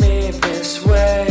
me this way.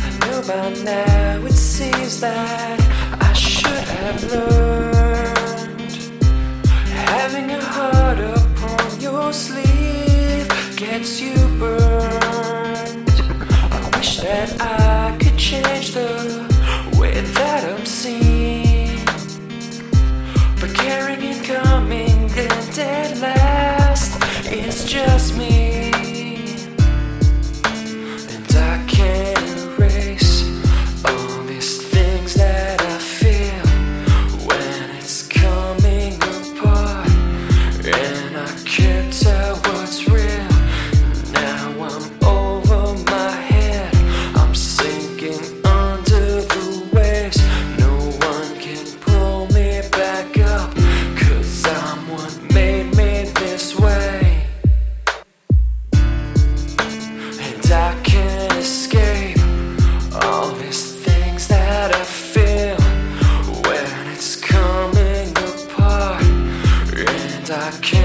I know by now it seems that I should have learned having a heart upon your sleeve gets you burned. just me, and I can't erase all these things that I feel when it's coming apart, and I can't tell. I can't.